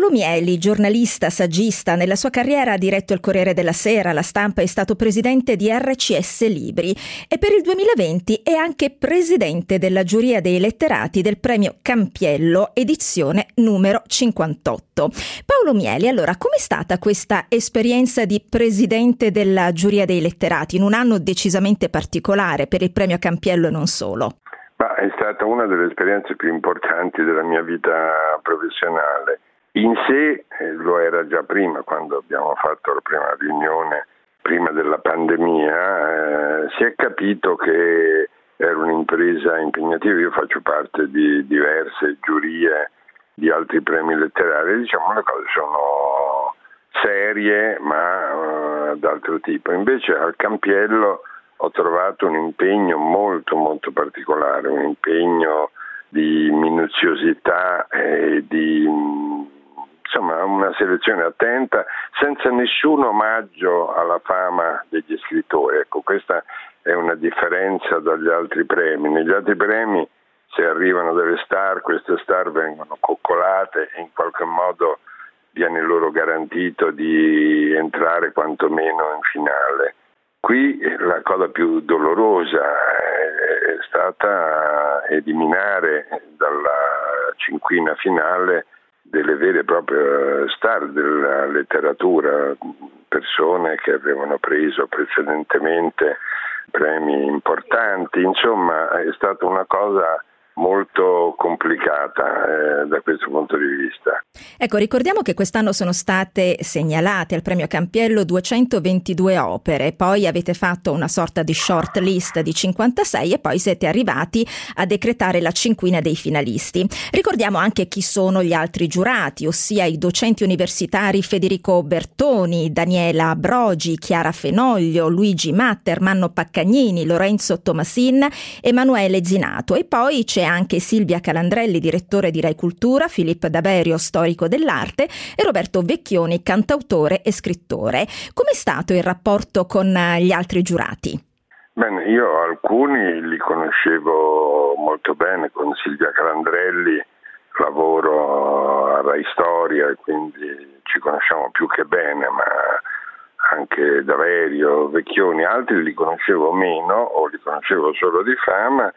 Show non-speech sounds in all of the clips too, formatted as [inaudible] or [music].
Paolo Mieli, giornalista, saggista, nella sua carriera ha diretto il Corriere della Sera, la stampa, è stato presidente di RCS Libri e per il 2020 è anche presidente della giuria dei letterati del premio Campiello, edizione numero 58. Paolo Mieli, allora, com'è stata questa esperienza di presidente della giuria dei letterati in un anno decisamente particolare per il premio Campiello e non solo? Ma è stata una delle esperienze più importanti della mia vita professionale. In sé eh, lo era già prima, quando abbiamo fatto la prima riunione, prima della pandemia, eh, si è capito che era un'impresa impegnativa. Io faccio parte di diverse giurie di altri premi letterari, diciamo le cose sono serie ma uh, d'altro tipo. Invece al Campiello ho trovato un impegno molto molto particolare, un impegno di minuziosità e di insomma una selezione attenta senza nessun omaggio alla fama degli scrittori. Ecco, questa è una differenza dagli altri premi. Negli altri premi se arrivano delle star, queste star vengono coccolate e in qualche modo viene loro garantito di entrare quantomeno in finale. Qui la cosa più dolorosa è stata eliminare dalla cinquina finale delle vere e proprie star della letteratura, persone che avevano preso precedentemente premi importanti, insomma è stata una cosa molto complicata eh, da questo punto di vista. Ecco, ricordiamo che quest'anno sono state segnalate al premio Campiello 222 opere, poi avete fatto una sorta di short list di 56 e poi siete arrivati a decretare la cinquina dei finalisti. Ricordiamo anche chi sono gli altri giurati, ossia i docenti universitari Federico Bertoni, Daniela Brogi, Chiara Fenoglio, Luigi Matter, Manno Paccagnini, Lorenzo Tomasin, Emanuele Zinato e poi c'è anche Silvia Calandrelli, direttore di Rai Cultura, Filippo Daberio, storico dell'arte e Roberto Vecchioni, cantautore e scrittore. Com'è stato il rapporto con eh, gli altri giurati? Bene, io alcuni li conoscevo molto bene, con Silvia Calandrelli lavoro a Rai Storia quindi ci conosciamo più che bene, ma anche Daverio, Vecchioni, altri li conoscevo meno o li conoscevo solo di fama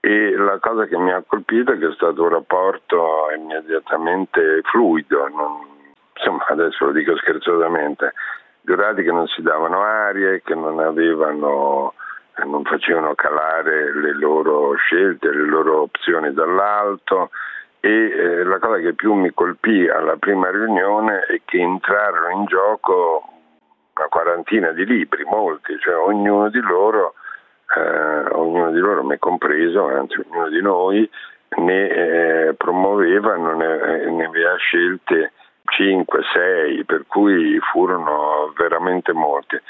e la cosa che mi ha colpito è che è stato un rapporto immediatamente fluido, non, insomma adesso lo dico scherzosamente, giurati che non si davano arie, che non avevano non facevano calare le loro scelte, le loro opzioni dall'alto e eh, la cosa che più mi colpì alla prima riunione è che entrarono in gioco una quarantina di libri, molti, cioè ognuno di loro eh, ognuno di loro, me compreso, anzi ognuno di noi, ne eh, promuoveva, ne, ne aveva scelte 5, 6, per cui furono veramente molte.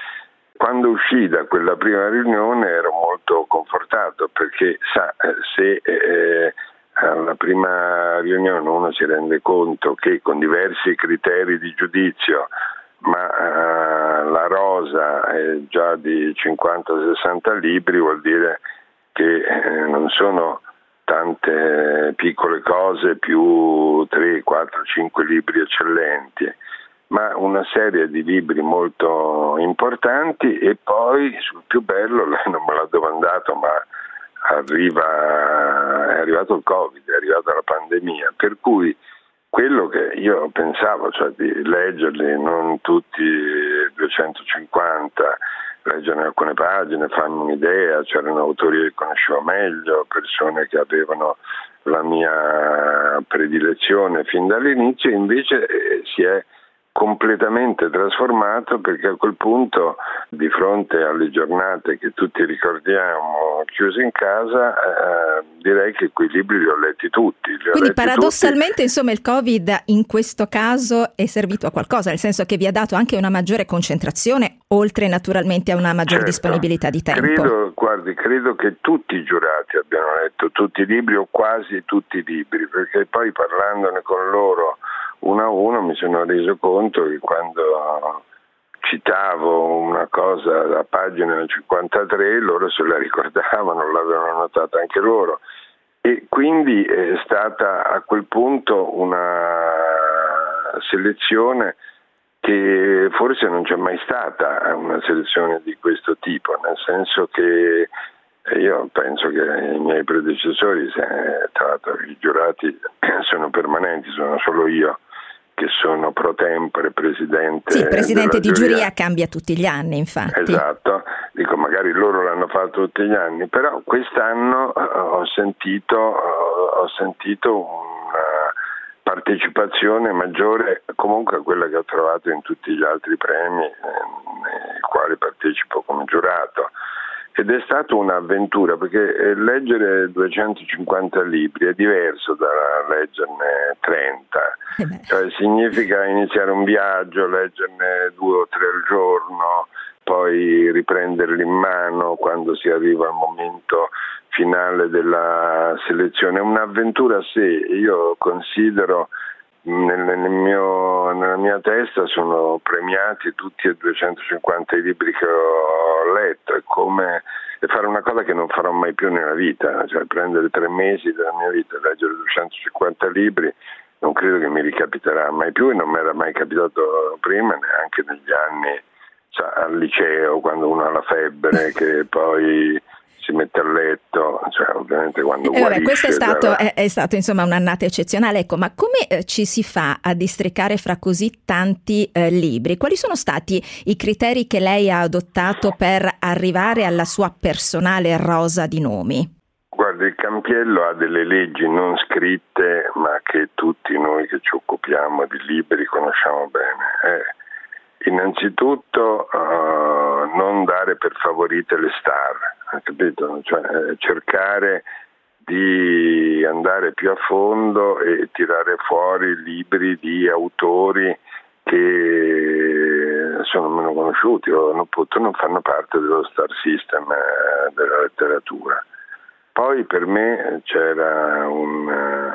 Quando uscì da quella prima riunione ero molto confortato perché sa, eh, se eh, alla prima riunione uno si rende conto che con diversi criteri di giudizio ma eh, la rosa è già di 50-60 libri, vuol dire che eh, non sono tante piccole cose più 3, 4, 5 libri eccellenti, ma una serie di libri molto importanti e poi sul più bello, [laughs] lei non me l'ha domandato, ma arriva, è arrivato il Covid, è arrivata la pandemia, per cui quello che io pensavo, cioè di leggerli, non tutti 250, leggere alcune pagine, farmi un'idea, c'erano autori che conoscevo meglio, persone che avevano la mia predilezione fin dall'inizio, invece eh, si è completamente trasformato perché a quel punto di fronte alle giornate che tutti ricordiamo chiuse in casa eh, direi che quei libri li ho letti tutti. Li Quindi letti paradossalmente tutti. insomma il Covid in questo caso è servito a qualcosa, nel senso che vi ha dato anche una maggiore concentrazione oltre naturalmente a una maggiore certo, disponibilità di tempo. Credo, guardi, credo che tutti i giurati abbiano letto tutti i libri o quasi tutti i libri perché poi parlandone con loro uno a uno mi sono reso conto che quando citavo una cosa a pagina 53 loro se la [laughs] ricordavano, l'avevano notata anche loro. E quindi è stata a quel punto una selezione che forse non c'è mai stata una selezione di questo tipo, nel senso che io penso che i miei predecessori, tra l'altro i giurati [clears throat] sono permanenti, sono solo io che sono pro tempore presidente. Sì, il presidente di giuria. giuria cambia tutti gli anni, infatti. Esatto, dico magari loro l'hanno fatto tutti gli anni, però quest'anno uh, ho sentito, uh, ho sentito una partecipazione maggiore comunque a quella che ho trovato in tutti gli altri premi eh, nei quali partecipo come giurato ed è stata un'avventura perché eh, leggere 250 libri è diverso da leggerne 30, eh cioè significa iniziare un viaggio, leggerne due o tre al giorno, poi riprenderli in mano quando si arriva al momento finale della selezione. È un'avventura a sé, io considero nel, nel mio, nella mia testa sono premiati tutti e 250 i libri che ho letto, è come fare una cosa che non farò mai più nella vita, cioè prendere tre mesi della mia vita e leggere 250 libri, non credo che mi ricapiterà mai più e non mi era mai capitato prima, neanche negli anni cioè, al liceo, quando uno ha la febbre, [laughs] che poi si mette a letto, cioè ovviamente quando eh, vabbè, questo è stato, dalla... è, è stato insomma un'annata eccezionale, ecco, ma come eh, ci si fa a districare fra così tanti eh, libri? Quali sono stati i criteri che lei ha adottato per arrivare alla sua personale rosa di nomi? Guardi, il Campiello ha delle leggi non scritte, ma che tutti noi che ci occupiamo di libri conosciamo bene. Eh, innanzitutto uh, non dare per favorite le star, capito? Cioè, eh, cercare di andare più a fondo e tirare fuori libri di autori che sono meno conosciuti o non, fanno parte dello star system eh, della letteratura. Poi per me c'era un uh,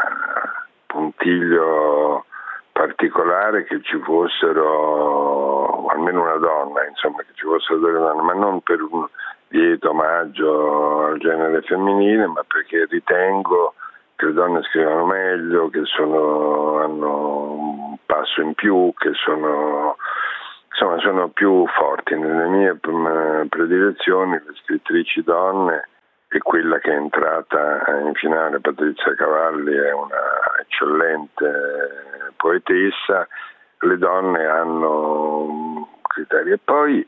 puntiglio particolare che ci fossero almeno una donna, insomma, che ci fossero delle donne, ma non per un lieto omaggio al genere femminile, ma perché ritengo che le donne scrivano meglio, che sono, hanno un passo in più, che sono, insomma, sono più forti. Nelle mie predilezioni le scrittrici donne e quella che è entrata in finale, Patrizia Cavalli, è una eccellente poetessa, le donne hanno criteri. E poi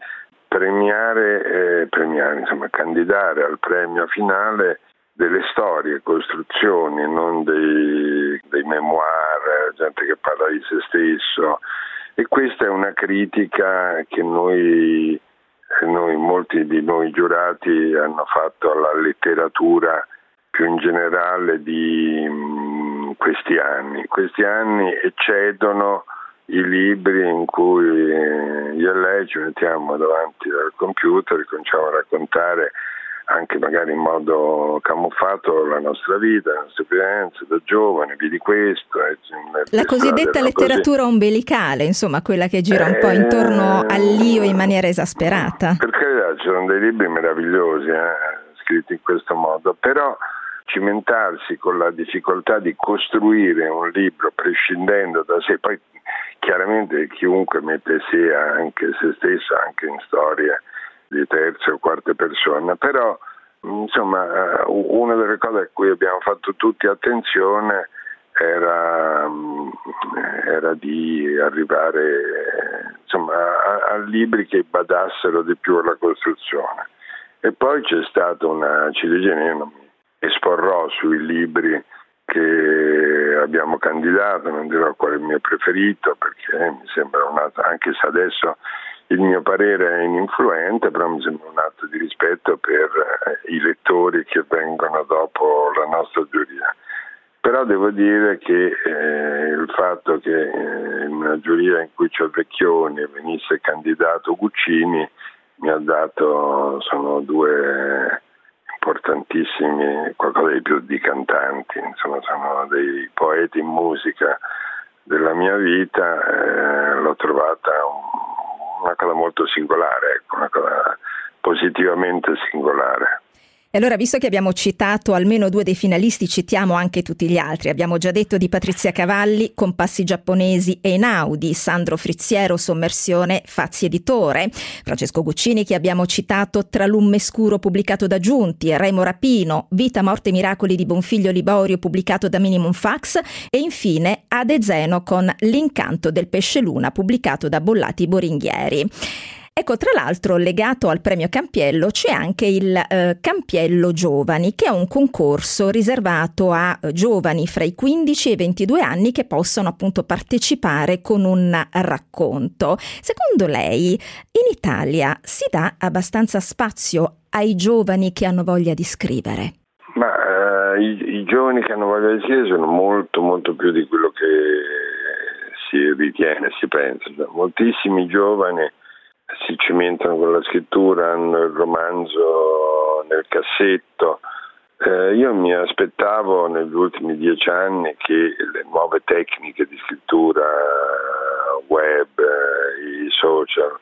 premiare, eh, premiare insomma, candidare al premio finale delle storie, costruzioni, non dei, dei memoir, gente che parla di se stesso. E questa è una critica che noi, noi, molti di noi giurati hanno fatto alla letteratura più in generale di questi anni. Questi anni eccedono i libri in cui io e lei ci mettiamo davanti al computer e cominciamo a raccontare anche magari in modo camuffato la nostra vita, le nostre esperienze da giovane, vedi questo. La cosiddetta letteratura così. ombelicale, insomma, quella che gira un po' intorno eh, all'io in maniera esasperata. Per carità, sono dei libri meravigliosi eh, scritti in questo modo, però cimentarsi con la difficoltà di costruire un libro prescindendo da sé, poi chiaramente chiunque mette sé anche se stesso anche in storie di terza o quarta persona, però insomma eh, una delle cose a cui abbiamo fatto tutti attenzione era, mm, era di arrivare insomma, a, a, libri che badassero di più alla costruzione. E poi c'è stata una ciliegina, io non mi esporrò sui libri che abbiamo candidato, non dirò qual è il mio preferito perché mi sembra un atto, anche se adesso il mio parere è ininfluente, però mi sembra un atto di rispetto per eh, i lettori che vengono dopo la nostra giuria. Però devo dire che eh, il fatto che eh, in una giuria in cui c'è Vecchioni venisse candidato Guccini mi ha dato, sono due importantissimi, qualcosa di più di cantanti, insomma sono dei poeti in musica della mia vita, eh, l'ho trovata un, una cosa molto singolare, ecco, una cosa positivamente singolare. E allora, visto che abbiamo citato almeno due dei finalisti, citiamo anche tutti gli altri. Abbiamo già detto di Patrizia Cavalli, Compassi giapponesi e Inaudi, Sandro Frizziero, Sommersione, Fazzi Editore, Francesco Guccini che abbiamo citato Tra l'umme scuro pubblicato da Giunti, Remo Rapino, Vita, Morte e Miracoli di Bonfiglio Liborio pubblicato da Minimum Fax e infine Ade Zeno con L'incanto del pesce luna pubblicato da Bollati Boringhieri. Ecco, tra l'altro, legato al premio Campiello c'è anche il eh, Campiello Giovani, che è un concorso riservato a eh, giovani fra i 15 e i 22 anni che possono appunto partecipare con un racconto. Secondo lei, in Italia si dà abbastanza spazio ai giovani che hanno voglia di scrivere? Ma eh, i, i giovani che hanno voglia di scrivere sono molto, molto più di quello che si ritiene, si pensa. Moltissimi giovani si cimentano con la scrittura, hanno il romanzo nel cassetto. Eh, io mi aspettavo negli ultimi dieci anni che le nuove tecniche di scrittura, web, i social,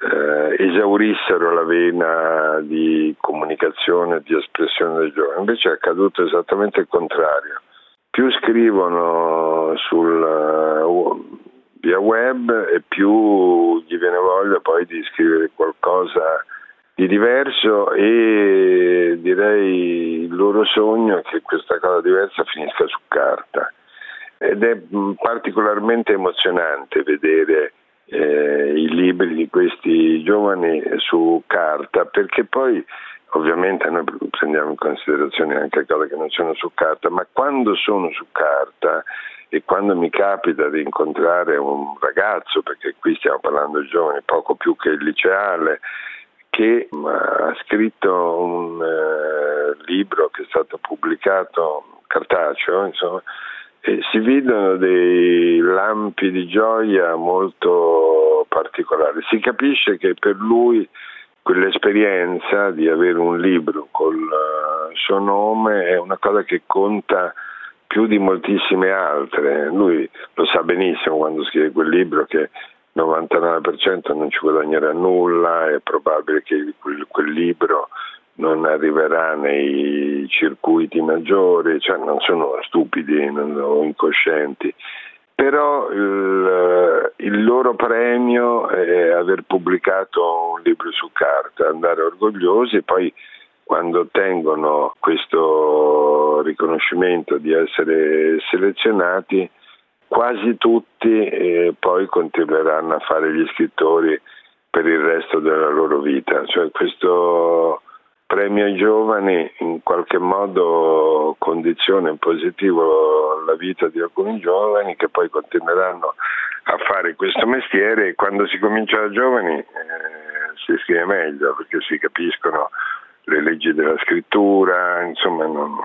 eh, esaurissero la vena di comunicazione di espressione dei giovani. Invece è accaduto esattamente il contrario. Più scrivono sul, via web e più gli viene voglia poi di scrivere qualcosa di diverso e direi il loro sogno è che questa cosa diversa finisca su carta. Ed è mm, particolarmente emozionante vedere eh, i libri di questi giovani su carta perché poi ovviamente noi prendiamo in considerazione anche cose che non sono su carta, ma quando sono su carta e quando mi capita di incontrare un ragazzo, perché qui stiamo parlando di giovani poco più che il liceale, che ha scritto un eh, libro che è stato pubblicato cartaceo, insomma, e si vedono dei lampi di gioia molto particolari. Si capisce che per lui quell'esperienza di avere un libro col uh, suo nome è una cosa che conta più di moltissime altre. Lui lo sa benissimo quando scrive quel libro che il 99% non ci guadagnerà nulla, è probabile che quel, quel libro non arriverà nei circuiti maggiori, cioè non sono stupidi o incoscienti. Però il, il, loro premio è aver pubblicato un libro su carta, andare orgogliosi e poi quando ottengono questo riconoscimento di essere selezionati, quasi tutti eh, poi continueranno a fare gli scrittori per il resto della loro vita. Cioè questo premio ai giovani in qualche modo condiziona in positivo la vita di alcuni giovani che poi continueranno a fare questo mestiere e quando si comincia da giovani eh, si scrive meglio perché si capiscono le leggi della scrittura, insomma, non,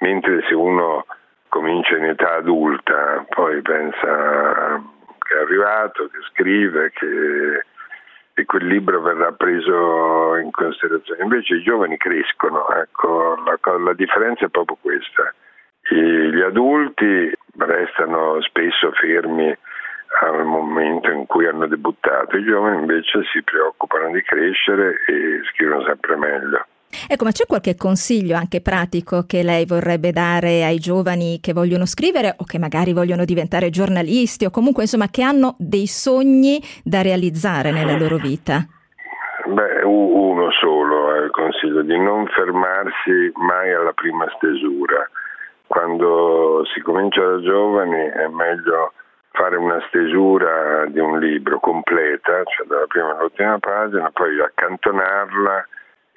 mentre se uno comincia in età adulta, poi pensa che è arrivato, che scrive, che e quel libro verrà preso in considerazione. Invece i giovani crescono, ecco, la, la differenza è proprio questa. I, gli adulti restano spesso fermi al momento in cui hanno debuttato, i giovani invece si preoccupano di crescere e scrivono sempre meglio. Ecco, ma c'è qualche consiglio anche pratico che lei vorrebbe dare ai giovani che vogliono scrivere o che magari vogliono diventare giornalisti o comunque insomma che hanno dei sogni da realizzare nella loro vita? Beh, uno solo è il consiglio di non fermarsi mai alla prima stesura. Quando si comincia da giovani è meglio fare una stesura di un libro completa, cioè dalla prima all'ultima pagina, poi accantonarla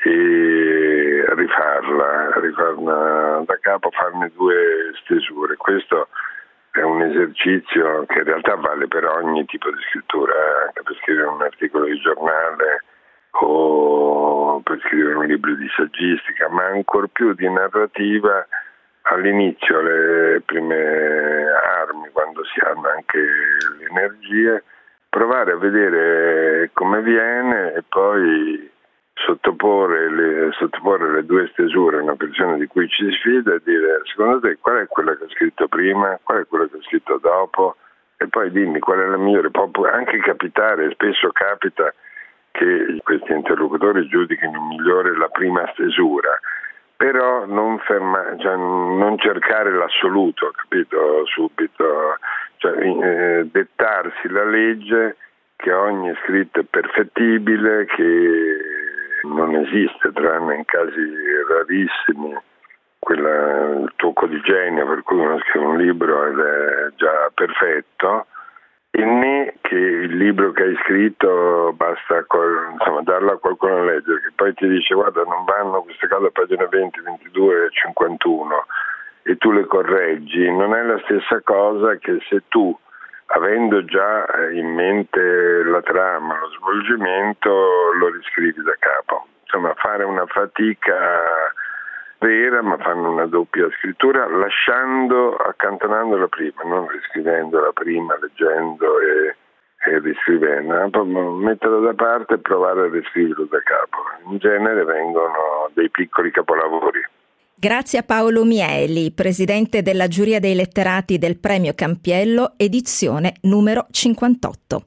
e rifarla, rifarla da capo, farne due stesure. Questo è un esercizio che in realtà vale per ogni tipo di scrittura, anche per scrivere un articolo di giornale o per scrivere un libro di saggistica, ma ancor più di narrativa all'inizio, le prime armi, quando si hanno anche le energie, provare a vedere come viene e poi sottoporre le, sottoporre le due stesure a una persona di cui ci si fida e dire secondo te qual è quella che ho scritto prima, qual è quella che ho scritto dopo e poi dimmi qual è la migliore. Può anche capitare, spesso capita che questi interlocutori giudichino migliore la prima stesura però non, ferma, cioè, non cercare l'assoluto, capito, subito, cioè, eh, dettarsi la legge che ogni scritto è perfettibile, che non esiste, tranne in casi rarissimi, quella, il tocco di genio per cui uno scrive un libro ed è già perfetto, e né che il libro che hai scritto basta insomma, darlo a qualcuno a leggere, che poi ti dice guarda non vanno queste cose a pagina 20, 22 e 51 e tu le correggi, non è la stessa cosa che se tu avendo già in mente la trama, lo svolgimento, lo riscrivi da capo. Insomma, fare una fatica vera, ma fanno una doppia scrittura, lasciando, accantonandola prima, non riscrivendola prima, leggendo e, e riscrivendo, metterla da parte e provare a riscriverlo da capo. In genere vengono dei piccoli capolavori. Grazie a Paolo Mieli, presidente della giuria dei letterati del Premio Campiello, edizione numero 58.